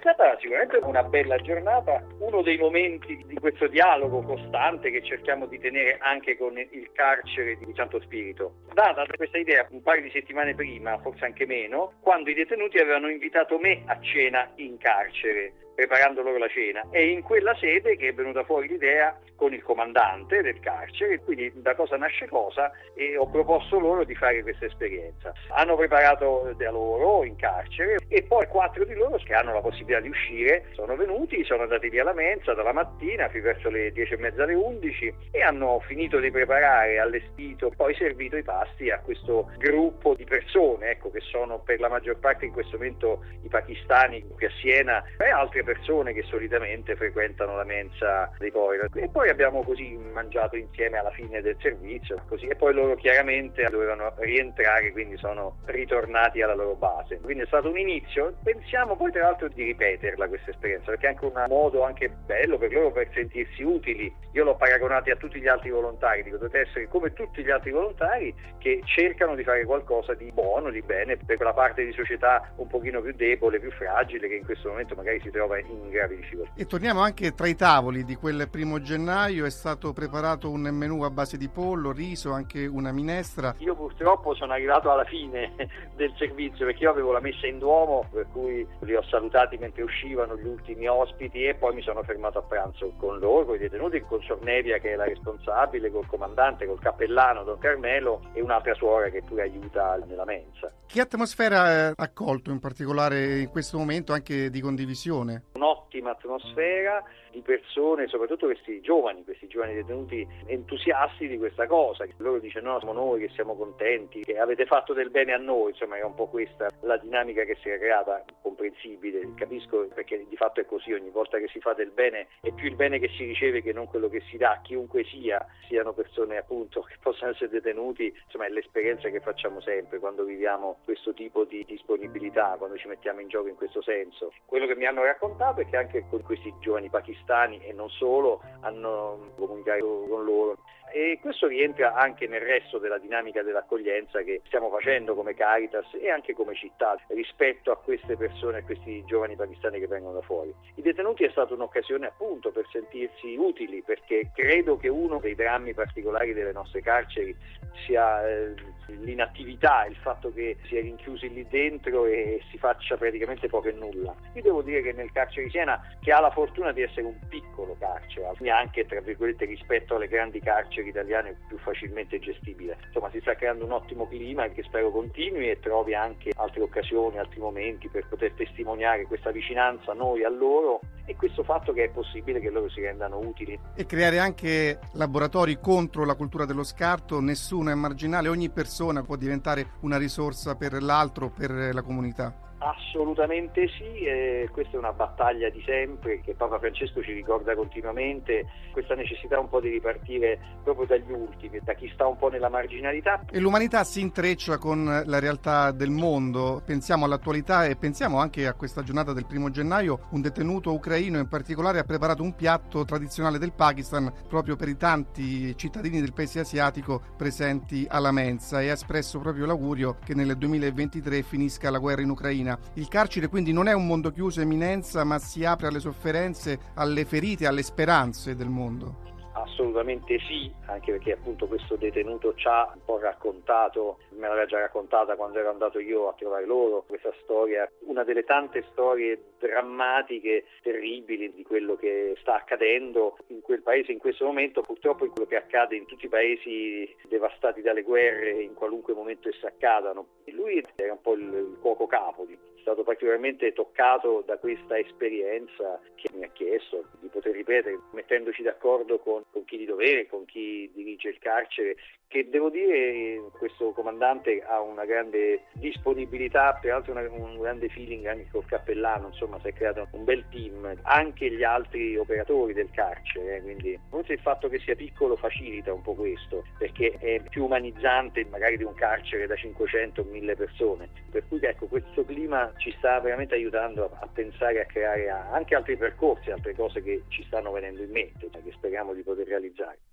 È stata sicuramente una bella giornata, uno dei momenti di questo dialogo costante che cerchiamo di tenere anche con il carcere di Santo Spirito. Data questa idea un paio di settimane prima, forse anche meno, quando i detenuti avevano invitato me a cena in carcere preparando loro la cena. È in quella sede che è venuta fuori l'idea con il comandante del carcere, quindi da cosa nasce cosa e ho proposto loro di fare questa esperienza. Hanno preparato da loro in carcere e poi quattro di loro che hanno la possibilità di uscire sono venuti, sono andati via alla mensa dalla mattina fino verso le 10 e mezza alle 11 e hanno finito di preparare, allestito, poi servito i pasti a questo gruppo di persone, ecco, che sono per la maggior parte in questo momento i pakistani qui a Siena e altre persone che solitamente frequentano la mensa dei Poira. E poi abbiamo così mangiato insieme alla fine del servizio così. e poi loro chiaramente dovevano rientrare, quindi sono ritornati alla loro base. Quindi è stato un inizio, pensiamo poi tra l'altro di ripeterla questa esperienza, perché è anche un modo anche bello per loro per sentirsi utili. Io l'ho paragonati a tutti gli altri volontari, dico dovete essere come tutti gli altri volontari che cercano di fare qualcosa di buono, di bene per quella parte di società un pochino più debole, più fragile che in questo momento magari si trova in gravi difficoltà. E torniamo anche tra i tavoli di quel primo gennaio, è stato preparato un menù a base di pollo, riso, anche una minestra. Io purtroppo sono arrivato alla fine del servizio perché io avevo la messa in Duomo, per cui li ho salutati mentre uscivano gli ultimi ospiti e poi mi sono fermato a pranzo con loro, con i detenuti, con Sornevia che è la responsabile, col comandante, col cappellano Don Carmelo e un'altra suora che pure aiuta nella mensa. Che atmosfera ha accolto in particolare in questo momento anche di condivisione? Un'ottima atmosfera di persone, soprattutto questi giovani, questi giovani detenuti entusiasti di questa cosa. Loro dicono no, siamo noi che siamo contenti, che avete fatto del bene a noi, insomma era un po' questa la dinamica che si era creata, comprensibile, capisco perché di fatto è così, ogni volta che si fa del bene è più il bene che si riceve che non quello che si dà, chiunque sia, siano persone appunto che possano essere detenuti, insomma è l'esperienza che facciamo sempre quando viviamo questo tipo di disponibilità, quando ci mettiamo in gioco in questo senso. Quello che mi hanno raccontato è che anche con questi giovani pakistani e non solo hanno comunicato con loro e questo rientra anche nel resto della dinamica dell'accoglienza che stiamo facendo come Caritas e anche come città rispetto a queste persone, a questi giovani pakistani che vengono da fuori. I detenuti è stata un'occasione appunto per sentirsi utili perché credo che uno dei drammi particolari delle nostre carceri sia eh, l'inattività, il fatto che si è rinchiusi lì dentro e si faccia praticamente poco e nulla. Io devo dire che nel carcere di Siena, che ha la fortuna di essere un piccolo carcere, anche tra virgolette rispetto alle grandi carceri italiane più facilmente gestibile, insomma si sta creando un ottimo clima che spero continui e trovi anche altre occasioni, altri momenti per poter testimoniare questa vicinanza noi a loro e questo fatto che è possibile che loro si rendano utili. E creare anche laboratori contro la cultura dello scarto, nessuno è marginale, ogni persona può diventare una risorsa per l'altro, per la comunità. Assolutamente sì, e questa è una battaglia di sempre che Papa Francesco ci ricorda continuamente, questa necessità un po' di ripartire proprio dagli ultimi, da chi sta un po' nella marginalità. E l'umanità si intreccia con la realtà del mondo, pensiamo all'attualità e pensiamo anche a questa giornata del primo gennaio, un detenuto ucraino in particolare ha preparato un piatto tradizionale del Pakistan proprio per i tanti cittadini del paese asiatico presenti alla mensa e ha espresso proprio l'augurio che nel 2023 finisca la guerra in Ucraina. Il carcere quindi non è un mondo chiuso eminenza, ma si apre alle sofferenze, alle ferite, alle speranze del mondo. Assolutamente sì, anche perché appunto questo detenuto ci ha un po' raccontato, me l'aveva già raccontata quando ero andato io a trovare loro, questa storia, una delle tante storie drammatiche, terribili di quello che sta accadendo in quel paese in questo momento, purtroppo è quello che accade in tutti i paesi devastati dalle guerre in qualunque momento esse accadano. Lui era un po' il, il cuoco capo, è stato particolarmente toccato da questa esperienza che mi ha chiesto di poter ripetere, mettendoci d'accordo con, con chi di dovere, con chi dirige il carcere, che devo dire questo comandante ha una grande disponibilità, peraltro una, un grande feeling anche col cappellano, insomma si è creato un bel team, anche gli altri operatori del carcere, eh, quindi forse il fatto che sia piccolo facilita un po' questo, perché è più umanizzante magari di un carcere da 500 1000 persone, per cui ecco questo clima ci sta veramente aiutando a, a pensare a creare anche altri percorsi, altre cose che ci stanno venendo in mente, che speriamo di poter realizzare.